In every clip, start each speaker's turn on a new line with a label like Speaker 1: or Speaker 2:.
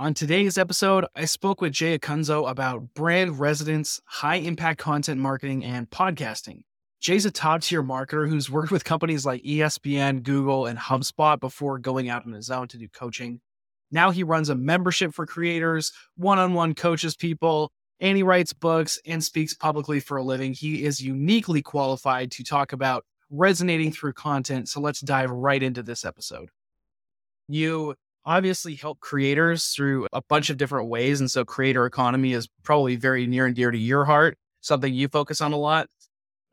Speaker 1: On today's episode, I spoke with Jay Acunzo about brand resonance, high impact content marketing, and podcasting. Jay's a top tier marketer who's worked with companies like ESPN, Google, and HubSpot before going out on his own to do coaching. Now he runs a membership for creators, one on one coaches people, and he writes books and speaks publicly for a living. He is uniquely qualified to talk about resonating through content. So let's dive right into this episode. You obviously help creators through a bunch of different ways. And so creator economy is probably very near and dear to your heart, something you focus on a lot.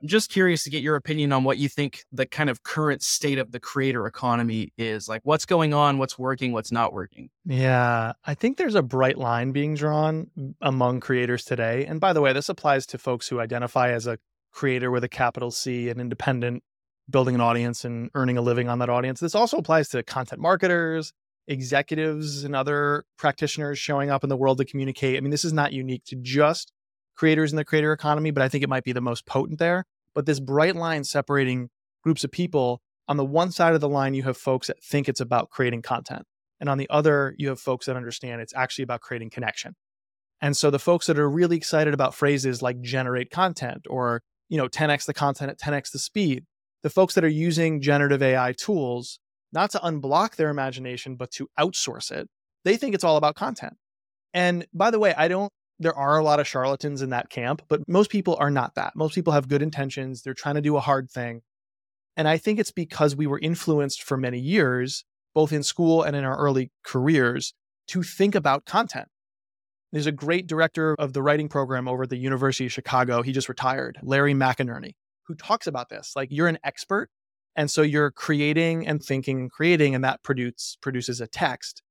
Speaker 1: I'm just curious to get your opinion on what you think the kind of current state of the creator economy is. Like what's going on, what's working, what's not working.
Speaker 2: Yeah, I think there's a bright line being drawn among creators today. And by the way, this applies to folks who identify as a creator with a capital C, an independent, building an audience and earning a living on that audience. This also applies to content marketers, executives, and other practitioners showing up in the world to communicate. I mean, this is not unique to just creators in the creator economy, but I think it might be the most potent there. But this bright line separating groups of people on the one side of the line, you have folks that think it's about creating content. And on the other, you have folks that understand it's actually about creating connection. And so the folks that are really excited about phrases like generate content or, you know, 10x the content at 10x the speed, the folks that are using generative AI tools, not to unblock their imagination, but to outsource it, they think it's all about content. And by the way, I don't there are a lot of charlatans in that camp, but most people are not that. Most people have good intentions. They're trying to do a hard thing. And I think it's because we were influenced for many years, both in school and in our early careers, to think about content. There's a great director of the writing program over at the University of Chicago. He just retired, Larry McEnerney, who talks about this. Like you're an expert. And so you're creating and thinking and creating, and that produce, produces a text.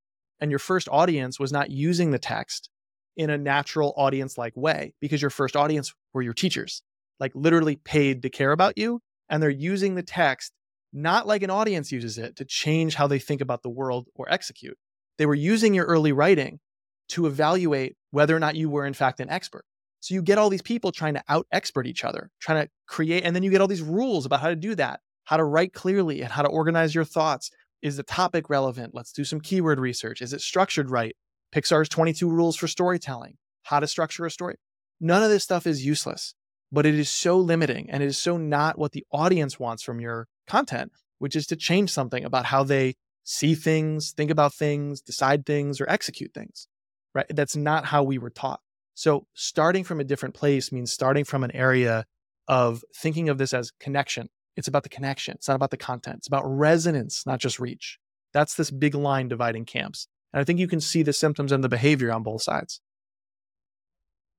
Speaker 2: And your first audience was not using the text in a natural audience like way because your first audience were your teachers, like literally paid to care about you. And they're using the text not like an audience uses it to change how they think about the world or execute. They were using your early writing to evaluate whether or not you were, in fact, an expert. So you get all these people trying to out expert each other, trying to create, and then you get all these rules about how to do that, how to write clearly, and how to organize your thoughts. Is the topic relevant? Let's do some keyword research. Is it structured right? Pixar's 22 rules for storytelling, how to structure a story. None of this stuff is useless, but it is so limiting and it is so not what the audience wants from your content, which is to change something about how they see things, think about things, decide things, or execute things. Right? That's not how we were taught. So starting from a different place means starting from an area of thinking of this as connection. It's about the connection. It's not about the content. It's about resonance, not just reach. That's this big line dividing camps. And I think you can see the symptoms and the behavior on both sides.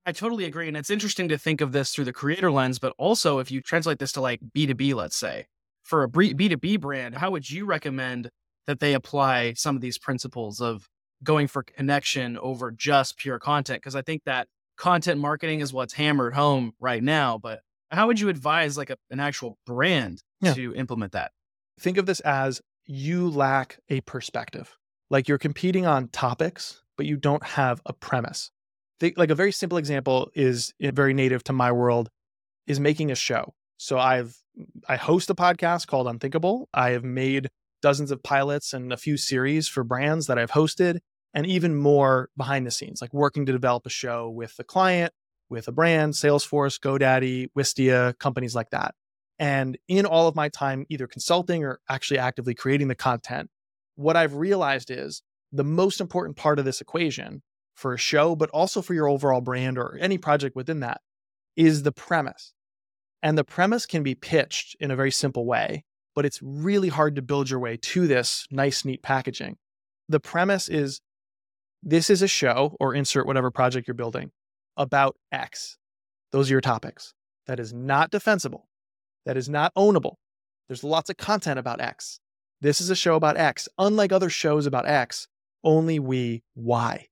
Speaker 1: I totally agree. And it's interesting to think of this through the creator lens, but also if you translate this to like B2B, let's say, for a B2B brand, how would you recommend that they apply some of these principles of going for connection over just pure content? Because I think that content marketing is what's hammered home right now. But how would you advise like a, an actual brand yeah. to implement that?
Speaker 2: Think of this as you lack a perspective. Like you're competing on topics, but you don't have a premise. Think, like a very simple example is eh, very native to my world is making a show. So I've I host a podcast called Unthinkable. I have made dozens of pilots and a few series for brands that I've hosted and even more behind the scenes, like working to develop a show with the client, with a brand, Salesforce, GoDaddy, Wistia, companies like that. And in all of my time, either consulting or actually actively creating the content, what I've realized is the most important part of this equation for a show, but also for your overall brand or any project within that, is the premise. And the premise can be pitched in a very simple way, but it's really hard to build your way to this nice, neat packaging. The premise is this is a show or insert whatever project you're building about X. Those are your topics. That is not defensible. That is not ownable. There's lots of content about X. This is a show about X. Unlike other shows about X, only we Y.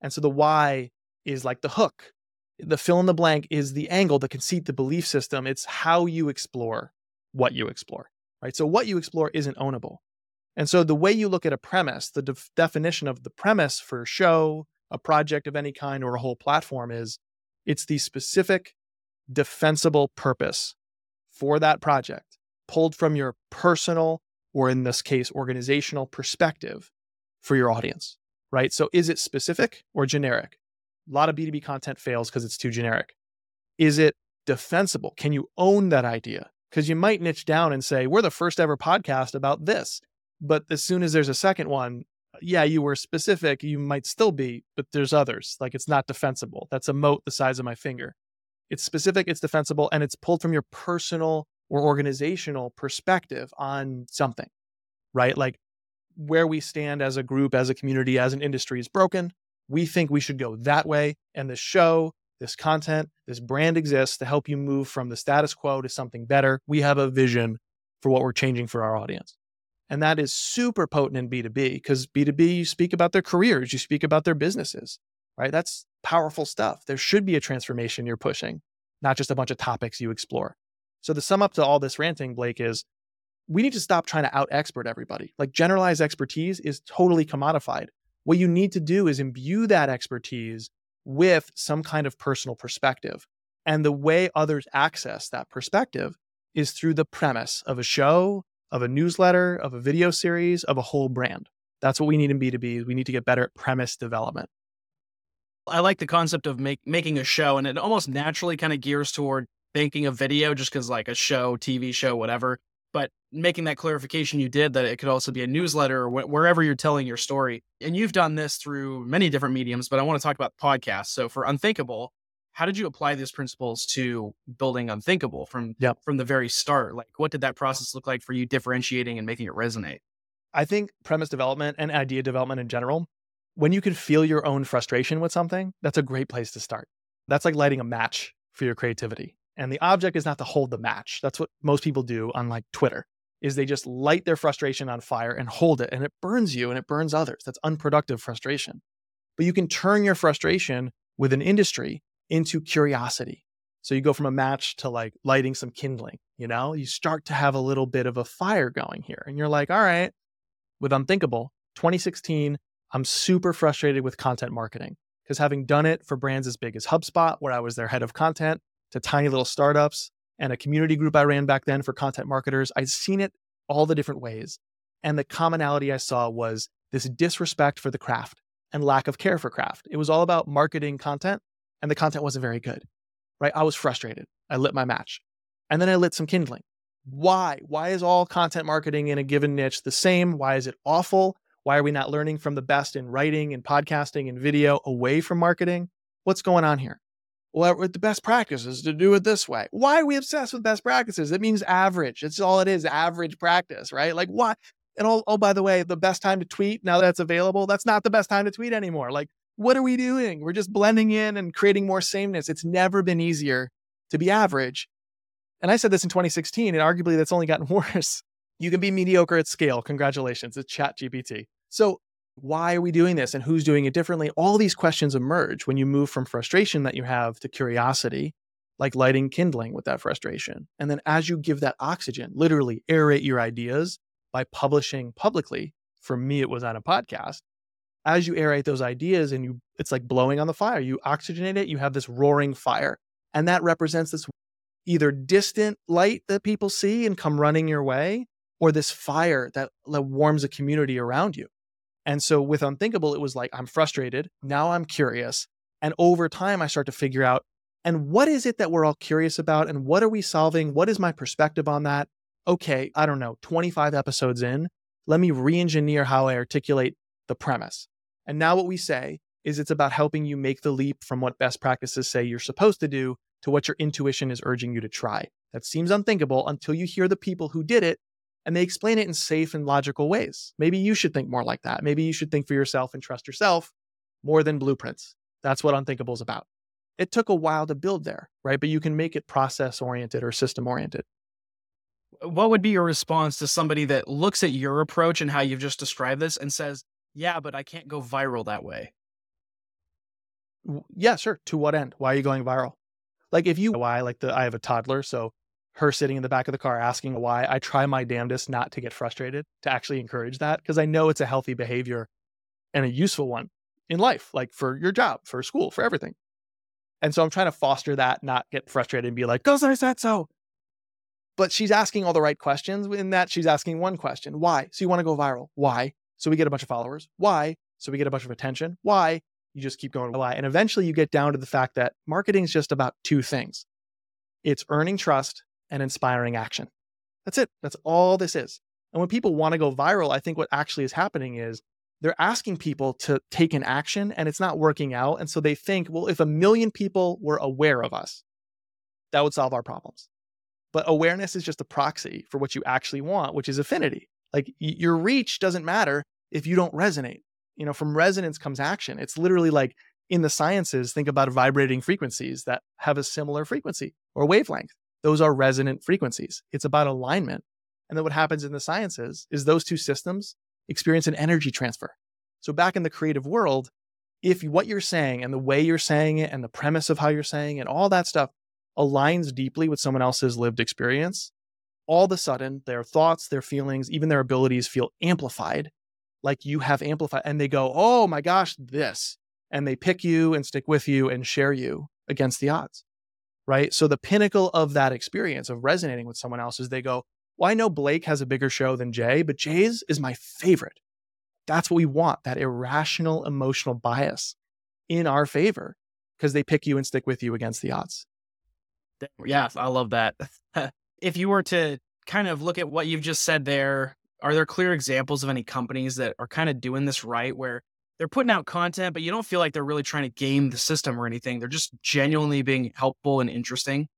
Speaker 2: And so the why is like the hook. The fill in the blank is the angle, the conceit, the belief system. It's how you explore what you explore, right? So what you explore isn't ownable. And so the way you look at a premise, the def- definition of the premise for a show, a project of any kind, or a whole platform is it's the specific defensible purpose for that project pulled from your personal or in this case, organizational perspective for your audience, right? So is it specific or generic? A lot of B2B content fails because it's too generic. Is it defensible? Can you own that idea? Because you might niche down and say, we're the first ever podcast about this. But as soon as there's a second one, yeah, you were specific, you might still be, but there's others. Like it's not defensible. That's a moat the size of my finger. It's specific, it's defensible, and it's pulled from your personal or organizational perspective on something, right? Like where we stand as a group, as a community, as an industry is broken. We think we should go that way. And the show, this content, this brand exists to help you move from the status quo to something better. We have a vision for what we're changing for our audience. And that is super potent in B2B because B2B, you speak about their careers, you speak about their businesses, right? That's powerful stuff. There should be a transformation you're pushing, not just a bunch of topics you explore. So the sum up to all this ranting, Blake, is we need to stop trying to out expert everybody. Like generalized expertise is totally commodified. What you need to do is imbue that expertise with some kind of personal perspective. And the way others access that perspective is through the premise of a show, of a newsletter, of a video series, of a whole brand. That's what we need in B2B. We need to get better at premise development.
Speaker 1: I like the concept of make, making a show, and it almost naturally kind of gears toward making a video just because, like, a show, TV show, whatever but making that clarification you did that it could also be a newsletter or wh- wherever you're telling your story. And you've done this through many different mediums, but I want to talk about podcasts. So for Unthinkable, how did you apply these principles to building Unthinkable from
Speaker 2: yep.
Speaker 1: from the very start? Like what did that process look like for you differentiating and making it resonate?
Speaker 2: I think premise development and idea development in general, when you can feel your own frustration with something, that's a great place to start. That's like lighting a match for your creativity. And the object is not to hold the match. That's what most people do on like Twitter is they just light their frustration on fire and hold it and it burns you and it burns others. That's unproductive frustration. But you can turn your frustration with an industry into curiosity. So you go from a match to like lighting some kindling, you know? You start to have a little bit of a fire going here. And you're like, all right, with Unthinkable, 2016, I'm super frustrated with content marketing because having done it for brands as big as HubSpot, where I was their head of content, to tiny little startups and a community group I ran back then for content marketers. I'd seen it all the different ways. And the commonality I saw was this disrespect for the craft and lack of care for craft. It was all about marketing content, and the content wasn't very good, right? I was frustrated. I lit my match. And then I lit some kindling. Why? Why is all content marketing in a given niche the same? Why is it awful? Why are we not learning from the best in writing and podcasting and video away from marketing? What's going on here? well, the best practices to do it this way. Why are we obsessed with best practices? It means average. It's all it is, average practice, right? Like why? And oh, oh, by the way, the best time to tweet now that's available, that's not the best time to tweet anymore. Like, what are we doing? We're just blending in and creating more sameness. It's never been easier to be average. And I said this in 2016, and arguably that's only gotten worse. You can be mediocre at scale. Congratulations. It's Chat GPT. So why are we doing this and who's doing it differently? All these questions emerge when you move from frustration that you have to curiosity, like lighting kindling with that frustration. And then as you give that oxygen, literally aerate your ideas by publishing publicly. For me, it was on a podcast. As you aerate those ideas and you, it's like blowing on the fire. You oxygenate it, you have this roaring fire. And that represents this either distant light that people see and come running your way, or this fire that, that warms a community around you. And so with Unthinkable, it was like, I'm frustrated. Now I'm curious. And over time, I start to figure out, and what is it that we're all curious about? And what are we solving? What is my perspective on that? Okay, I don't know, 25 episodes in, let me re engineer how I articulate the premise. And now what we say is it's about helping you make the leap from what best practices say you're supposed to do to what your intuition is urging you to try. That seems unthinkable until you hear the people who did it and they explain it in safe and logical ways. Maybe you should think more like that. Maybe you should think for yourself and trust yourself more than blueprints. That's what Unthinkable is about. It took a while to build there, right? But you can make it process oriented or system oriented.
Speaker 1: What would be your response to somebody that looks at your approach and how you've just described this and says, yeah, but I can't go viral that way?
Speaker 2: Yeah, sure. To what end? Why are you going viral? Like if you, why, like the, I have a toddler. So her sitting in the back of the car asking why, I try my damnedest not to get frustrated, to actually encourage that, because I know it's a healthy behavior and a useful one in life, like for your job, for school, for everything. And so I'm trying to foster that, not get frustrated and be like, because I said so. But she's asking all the right questions. In that, she's asking one question why? So you want to go viral? Why? So we get a bunch of followers. Why? So we get a bunch of attention. Why? You just keep going why. And eventually you get down to the fact that marketing is just about two things it's earning trust and inspiring action. That's it. That's all this is. And when people want to go viral, I think what actually is happening is they're asking people to take an action and it's not working out. And so they think, well, if a million people were aware of us, that would solve our problems. But awareness is just a proxy for what you actually want, which is affinity. Like your reach doesn't matter if you don't resonate. You know, from resonance comes action. It's literally like in the sciences, think about vibrating frequencies that have a similar frequency or wavelength. Those are resonant frequencies. It's about alignment. And then what happens in the sciences is those two systems experience an energy transfer. So back in the creative world, if what you're saying and the way you're saying it and the premise of how you're saying it, and all that stuff aligns deeply with someone else's lived experience, all of a sudden their thoughts, their feelings, even their abilities feel amplified, like you have amplified. And they go, oh my gosh, this. And they pick you and stick with you and share you against the odds. Right. So the pinnacle of that experience of resonating with someone else is they go, well, I know Blake has a bigger show than Jay, but Jay's is my favorite. That's what we want that irrational emotional bias in our favor because they pick you and stick with you against the odds.
Speaker 1: Yeah, I love that. if you were to kind of look at what you've just said there, are there clear examples of any companies that are kind of doing this right where they're putting out content, but you don't feel like they're really trying to game the system or anything? They're just genuinely being helpful and interesting?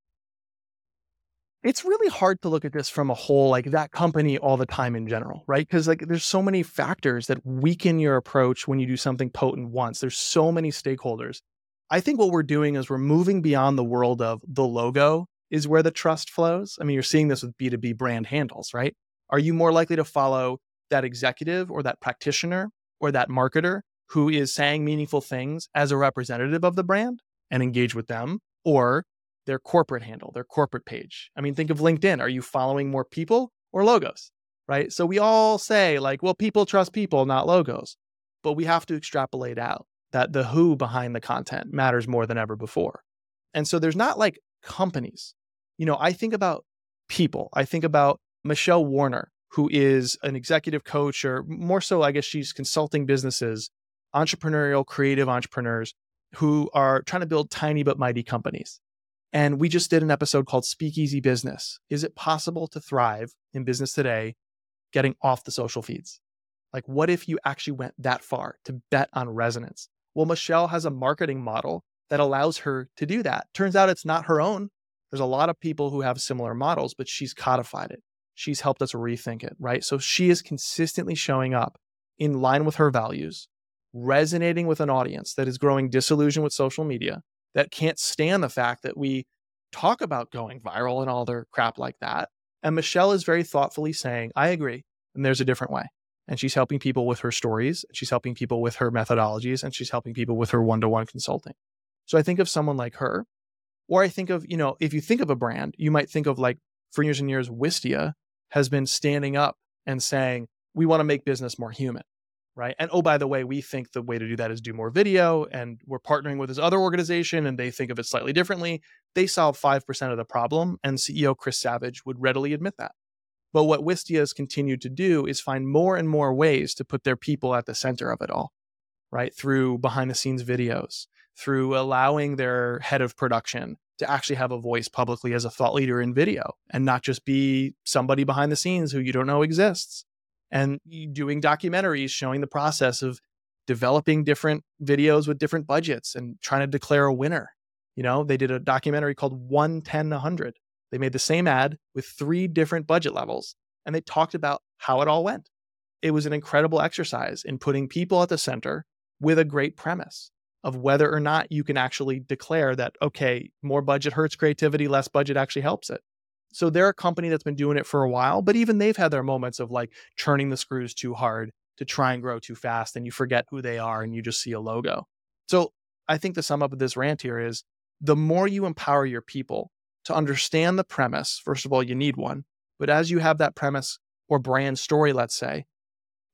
Speaker 2: It's really hard to look at this from a whole like that company all the time in general right? Because like there's so many factors that weaken your approach when you do something potent once. There's so many stakeholders. I think what we're doing is we're moving beyond the world of the logo is where the trust flows i mean you're seeing this with b2b brand handles right are you more likely to follow that executive or that practitioner or that marketer who is saying meaningful things as a representative of the brand and engage with them or their corporate handle, their corporate page. I mean, think of LinkedIn. Are you following more people or logos? Right. So we all say, like, well, people trust people, not logos. But we have to extrapolate out that the who behind the content matters more than ever before. And so there's not like companies. You know, I think about people. I think about Michelle Warner, who is an executive coach, or more so, I guess she's consulting businesses, entrepreneurial, creative entrepreneurs who are trying to build tiny but mighty companies. And we just did an episode called Speakeasy Business. Is it possible to thrive in business today getting off the social feeds? Like, what if you actually went that far to bet on resonance? Well, Michelle has a marketing model that allows her to do that. Turns out it's not her own. There's a lot of people who have similar models, but she's codified it. She's helped us rethink it, right? So she is consistently showing up in line with her values, resonating with an audience that is growing disillusioned with social media, that can't stand the fact that we talk about going viral and all their crap like that. And Michelle is very thoughtfully saying, I agree, and there's a different way. And she's helping people with her stories, she's helping people with her methodologies, and she's helping people with her one to one consulting. So I think of someone like her, or I think of, you know, if you think of a brand, you might think of like for years and years, Wistia has been standing up and saying, we want to make business more human right? And oh, by the way, we think the way to do that is do more video, and we're partnering with this other organization, and they think of it slightly differently. They solve 5% of the problem, and CEO Chris Savage would readily admit that. But what Wistia has continued to do is find more and more ways to put their people at the center of it all, right? Through behind the scenes videos, through allowing their head of production to actually have a voice publicly as a thought leader in video and not just be somebody behind the scenes who you don't know exists and doing documentaries showing the process of developing different videos with different budgets and trying to declare a winner. You know, they did a documentary called 110 100. They made the same ad with three different budget levels and they talked about how it all went. It was an incredible exercise in putting people at the center with a great premise of whether or not you can actually declare that, okay, more budget hurts creativity, less budget actually helps it. So they're a company that's been doing it for a while, but even they've had their moments of like churning the screws too hard to try and grow too fast and you forget who they are and you just see a logo. So I think the sum up of this rant here is the more you empower your people to understand the premise, first of all, you need one. But as you have that premise or brand story, let's say,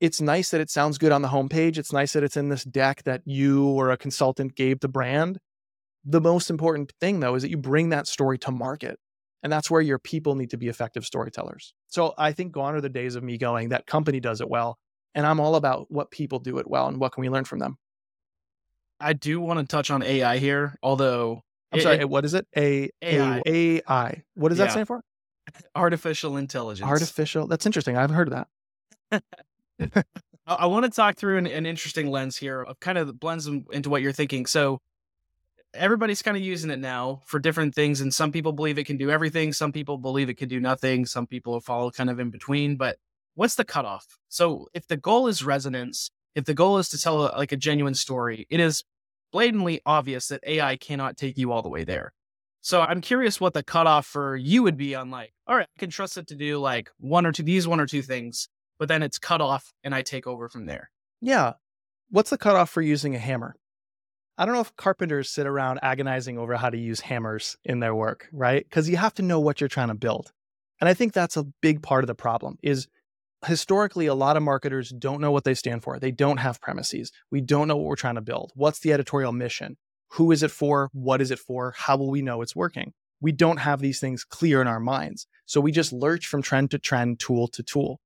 Speaker 2: it's nice that it sounds good on the homepage. It's nice that it's in this deck that you or a consultant gave the brand. The most important thing, though, is that you bring that story to market. And that's where your people need to be effective storytellers. So I think gone are the days of me going, that company does it well. And I'm all about what people do it well and what can we learn from them.
Speaker 1: I do want to touch on AI here, although
Speaker 2: I'm
Speaker 1: it-
Speaker 2: sorry,
Speaker 1: it-
Speaker 2: what is it? A
Speaker 1: AI.
Speaker 2: A AI. What does that stand for?
Speaker 1: artificial intelligence.
Speaker 2: Artificial. That's interesting. I haven't heard of that.
Speaker 1: I, want to talk through an, an interesting lens here of kind of blends into what you're thinking. So everybody's kind of using it now for different things, and some people believe it can do everything. Some people believe it can do nothing. Some people follow kind of in between. But what's the cutoff? So if the goal is resonance, if the goal is to tell a, like a genuine story, it is blatantly obvious that AI cannot take you all the way there. So I'm curious what the cutoff for you would be on like, all right, I can trust it to do like one or two these one or two things, but then it's cut off and I take over from there.
Speaker 2: Yeah. What's the cutoff for using a hammer? I don't know if carpenters sit around agonizing over how to use hammers in their work, right? Because you have to know what you're trying to build. And I think that's a big part of the problem is historically a lot of marketers don't know what they stand for. They don't have premises. We don't know what we're trying to build. What's the editorial mission? Who is it for? What is it for? How will we know it's working? We don't have these things clear in our minds. So we just lurch from trend to trend, tool to tool.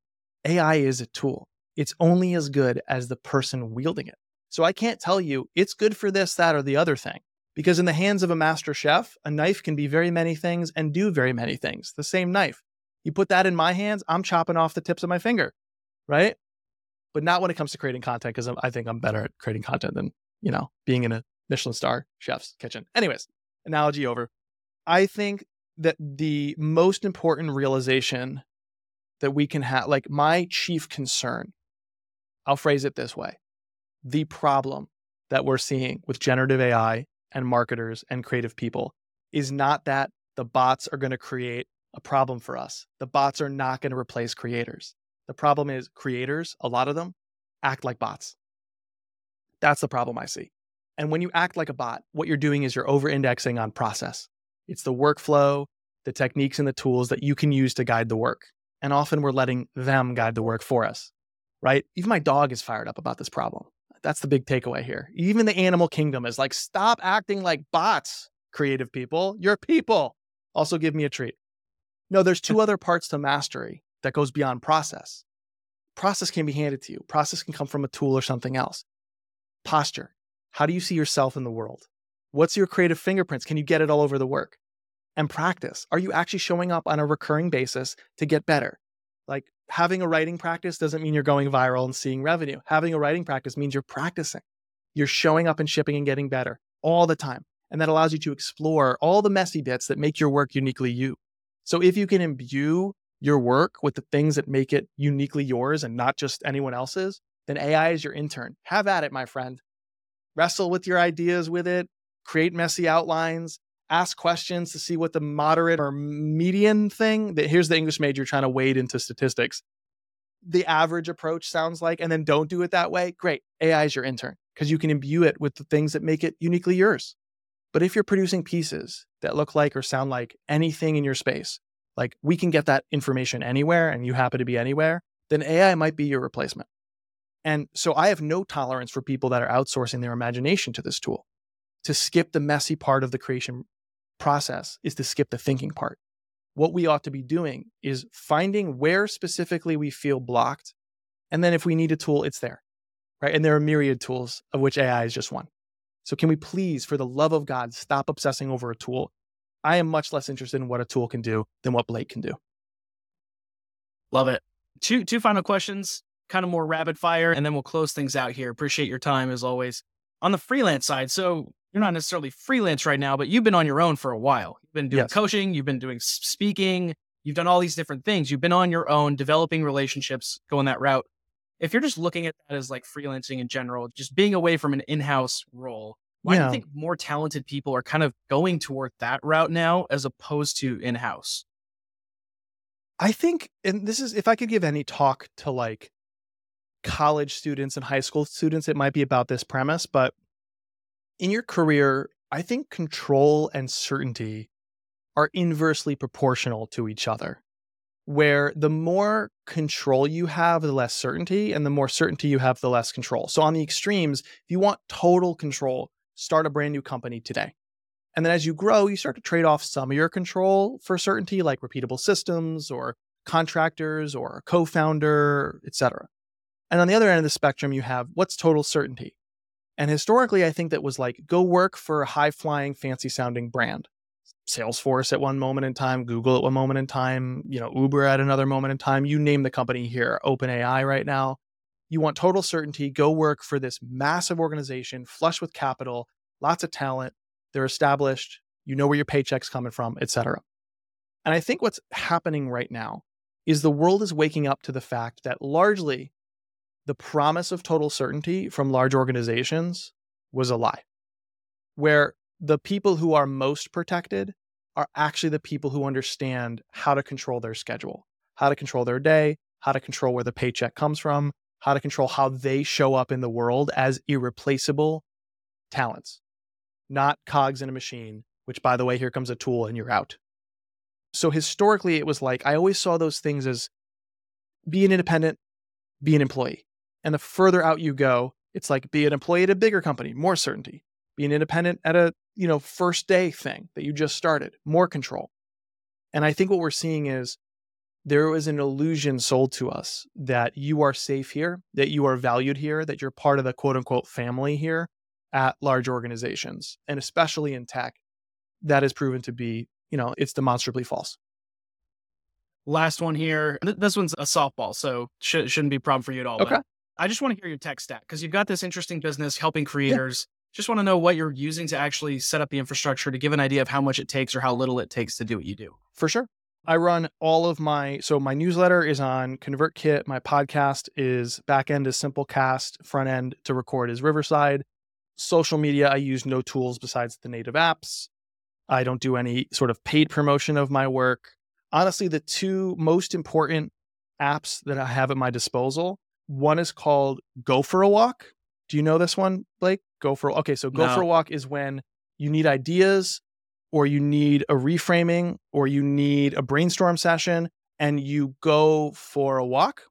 Speaker 2: AI is a tool. It's only as good as the person wielding it. So I can't tell you it's good for this, that, or the other thing. Because in the hands of a master chef, a knife can be very many things and do very many things. The same knife. You put that in my hands, I'm chopping off the tips of my finger, right? But not when it comes to creating content, because I think I'm better at creating content than, you know, being in a Michelin star chef's kitchen. Anyways, analogy over. I think that the most important realization that we can have, like my chief concern, I'll phrase it this way the problem that we're seeing with generative AI and marketers and creative people is not that the bots are going to create a problem for us. The bots are not going to replace creators. The problem is creators, a lot of them, act like bots. That's the problem I see. And when you act like a bot, what you're doing is you're over indexing on process. It's the workflow, the techniques, and the tools that you can use to guide the work. And often we're letting them guide the work for us, right? Even my dog is fired up about this problem. That's the big takeaway here. Even the animal kingdom is like, stop acting like bots, creative people. You're people. Also, give me a treat. No, there's two other parts to mastery that goes beyond process. Process can be handed to you, process can come from a tool or something else. Posture. How do you see yourself in the world? What's your creative fingerprints? Can you get it all over the work? And practice. Are you actually showing up on a recurring basis to get better? Like having a writing practice doesn't mean you're going viral and seeing revenue. Having a writing practice means you're practicing. You're showing up and shipping and getting better all the time. And that allows you to explore all the messy bits that make your work uniquely you. So if you can imbue your work with the things that make it uniquely yours and not just anyone else's, then AI is your intern. Have at it, my friend. Wrestle with your ideas with it, create messy outlines, ask questions to see what the moderate or median thing that here's the English major trying to wade into statistics. The average approach sounds like, and then don't do it that way. Great. AI is your intern because you can imbue it with the things that make it uniquely yours. But if you're producing pieces that look like or sound like anything in your space, like we can get that information anywhere and you happen to be anywhere, then AI might be your replacement. And so I have no tolerance for people that are outsourcing their imagination to this tool. To skip the messy part of the creation process is to skip the thinking part. What we ought to be doing is finding where specifically we feel blocked. And then if we need a tool, it's there, right? And there are myriad tools, of which AI is just one. So can we please, for the love of God, stop obsessing over a tool? I am much less interested in what a tool can do than what Blake can do.
Speaker 1: Love it. Two two final questions, kind of more rapid fire, and then we'll close things out here. Appreciate your time as always. On the freelance side, so you're not necessarily freelance right now, but you've been on your own for a while. You've been doing
Speaker 2: Yes.
Speaker 1: coaching, you've been doing speaking, you've done all these different things. You've been on your own, developing relationships, going that route. If you're just looking at that as like freelancing in general, just being away from an in-house role, why do you think more talented people are kind of going toward that route now as opposed to in-house?
Speaker 2: I think, and this is if I could give any talk to like college students and high school students, it might be about this premise. But in your career, I think control and certainty are inversely proportional to each other. Where the more control you have, the less certainty, and the more certainty you have, the less control. So, on the extremes, if you want total control, start a brand new company today. And then as you grow, you start to trade off some of your control for certainty, like repeatable systems or contractors or a co-founder, etc. And on the other end of the spectrum, you have what's total certainty. And historically, I think that was like go work for a high flying, fancy sounding brand. Salesforce at one moment in time, Google at one moment in time, you know, Uber at another moment in time. You name the company here, OpenAI right now. You want total certainty, go work for this massive organization, flush with capital, lots of talent. They're established, you know where your paycheck's coming from, etc. And I think what's happening right now is the world is waking up to the fact that largely the promise of total certainty from large organizations was a lie, where the people who are most protected are actually the people who understand how to control their schedule, how to control their day, how to control where the paycheck comes from, how to control how they show up in the world as irreplaceable talents, not cogs in a machine, which, by the way, here comes a tool and you're out. So historically, it was like I always saw those things as be an independent, be an employee. And the further out you go, it's like be an employee at a bigger company, more certainty. Be an independent at a, you know, first day thing that you just started, more control. And I think what we're seeing is there was an illusion sold to us that you are safe here, that you are valued here, that you're part of the quote unquote family here at large organizations, and especially in tech. That has proven to be, you know, it's demonstrably false.
Speaker 1: Last one here. This one's a softball, so sh- shouldn't be a problem for you at all.
Speaker 2: Okay.
Speaker 1: I just want to hear your tech stack because you've got this interesting business helping creators. Yeah. Just want to know what you're using to actually set up the infrastructure to give an idea of how much it takes or how little it takes to do what you do.
Speaker 2: For sure. I run all of my so my newsletter is on ConvertKit, my podcast is backend is Simplecast, front end to record is Riverside. Social media I use no tools besides the native apps. I don't do any sort of paid promotion of my work. Honestly, the two most important apps that I have at my disposal one is called Go for a Walk. Do you know this one, Blake? Go for okay. So Go no. for a Walk is when you need ideas, or you need a reframing, or you need a brainstorm session, and you go for a walk.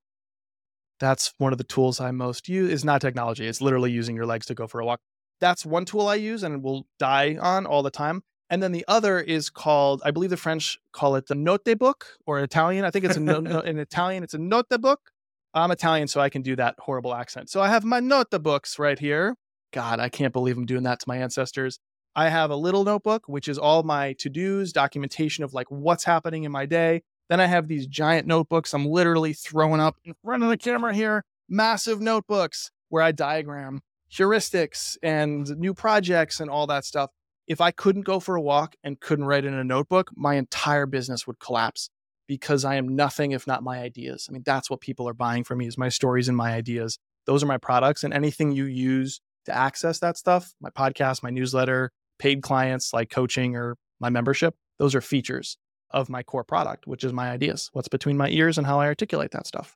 Speaker 2: That's one of the tools I most use. It's not technology. It's literally using your legs to go for a walk. That's one tool I use and will die on all the time. And then the other is called, I believe the French call it the notebook or Italian. I think it's a no, no, in Italian, it's a notebook. I'm Italian, so I can do that horrible accent. So I have my notebooks right here. God, I can't believe I'm doing that to my ancestors. I have a little notebook, which is all my to dos, documentation of like what's happening in my day. Then I have these giant notebooks I'm literally throwing up in front of the camera here, massive notebooks where I diagram heuristics and new projects and all that stuff. If I couldn't go for a walk and couldn't write in a notebook, my entire business would collapse because I am nothing if not my ideas. I mean, that's what people are buying from me is my stories and my ideas. Those are my products and anything you use to access that stuff, my podcast, my newsletter, paid clients like coaching or my membership, those are features of my core product, which is my ideas, what's between my ears and how I articulate that stuff.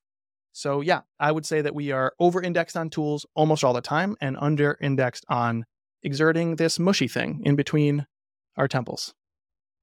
Speaker 2: So, yeah, I would say that we are over indexed on tools almost all the time and under indexed on exerting this mushy thing in between our temples.